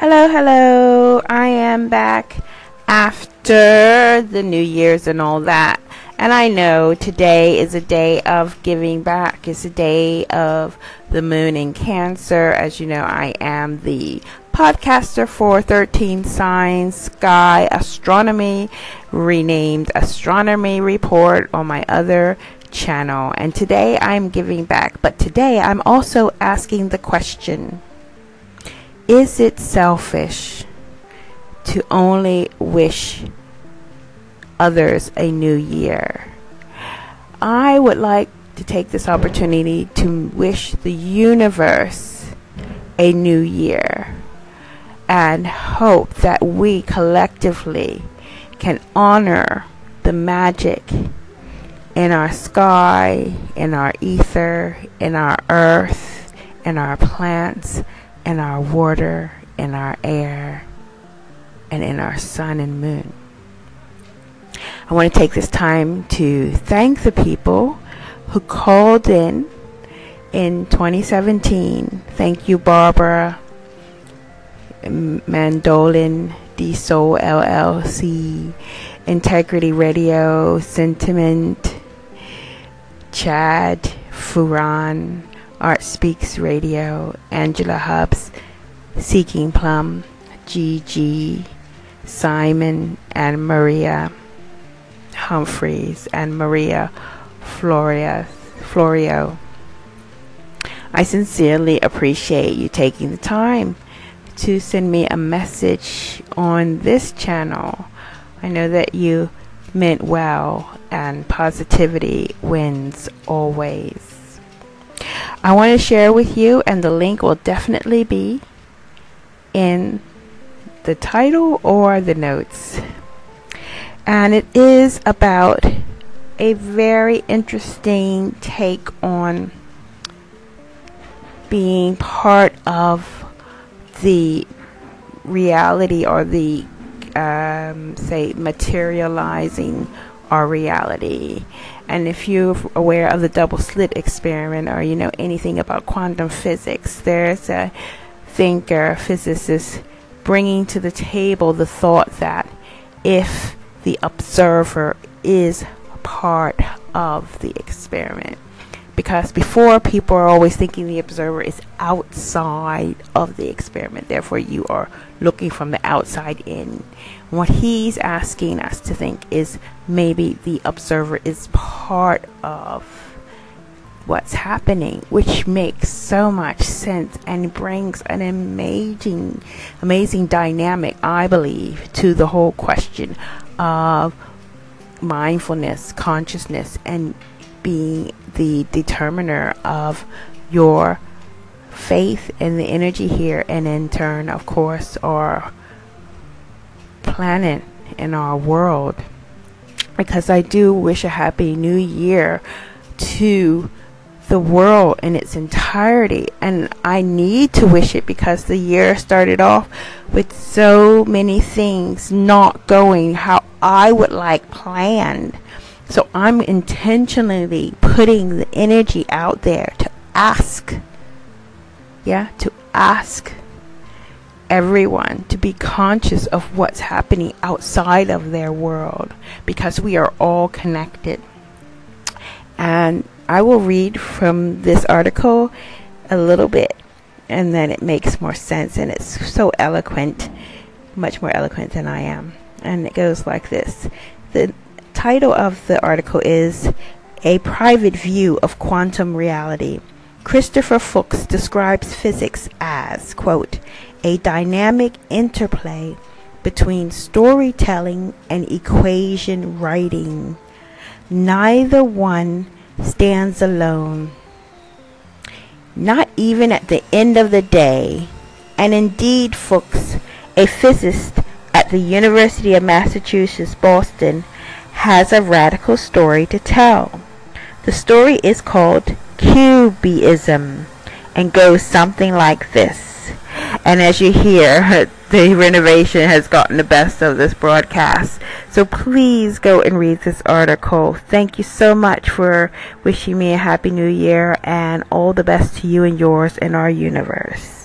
Hello, hello. I am back after the New Year's and all that. And I know today is a day of giving back. It's a day of the moon in Cancer. As you know, I am the podcaster for 13 Signs Sky Astronomy, renamed Astronomy Report on my other channel. And today I'm giving back. But today I'm also asking the question is it selfish to only wish others a new year? I would like to take this opportunity to wish the universe a new year and hope that we collectively can honor the magic in our sky, in our ether, in our earth, in our plants in our water, in our air, and in our sun and moon. I want to take this time to thank the people who called in in 2017. Thank you, Barbara Mandolin, D Soul LLC, Integrity Radio, Sentiment, Chad, Furan, Art Speaks Radio, Angela Hubbs, Seeking Plum, Gigi, Simon, and Maria Humphreys, and Maria Floria, Florio. I sincerely appreciate you taking the time to send me a message on this channel. I know that you meant well, and positivity wins always. I want to share with you, and the link will definitely be in the title or the notes. And it is about a very interesting take on being part of the reality or the, um, say, materializing our reality. And if you're aware of the double slit experiment or you know anything about quantum physics, there's a thinker, physicist, bringing to the table the thought that if the observer is part of the experiment, because before people are always thinking the observer is outside of the experiment. Therefore you are looking from the outside in. What he's asking us to think is maybe the observer is part of what's happening which makes so much sense and brings an amazing amazing dynamic i believe to the whole question of mindfulness consciousness and being the determiner of your faith and the energy here, and in turn, of course, our planet and our world. Because I do wish a happy new year to the world in its entirety. And I need to wish it because the year started off with so many things not going how I would like planned. So I'm intentionally putting the energy out there to ask. Yeah, to ask everyone to be conscious of what's happening outside of their world because we are all connected. And I will read from this article a little bit and then it makes more sense and it's so eloquent, much more eloquent than I am. And it goes like this. The title of the article is A Private View of Quantum Reality. Christopher Fuchs describes physics as, quote, a dynamic interplay between storytelling and equation writing. Neither one stands alone. Not even at the end of the day. And indeed, Fuchs, a physicist at the University of Massachusetts, Boston, has a radical story to tell. The story is called QBism and goes something like this. And as you hear, the renovation has gotten the best of this broadcast. So please go and read this article. Thank you so much for wishing me a happy new year and all the best to you and yours in our universe.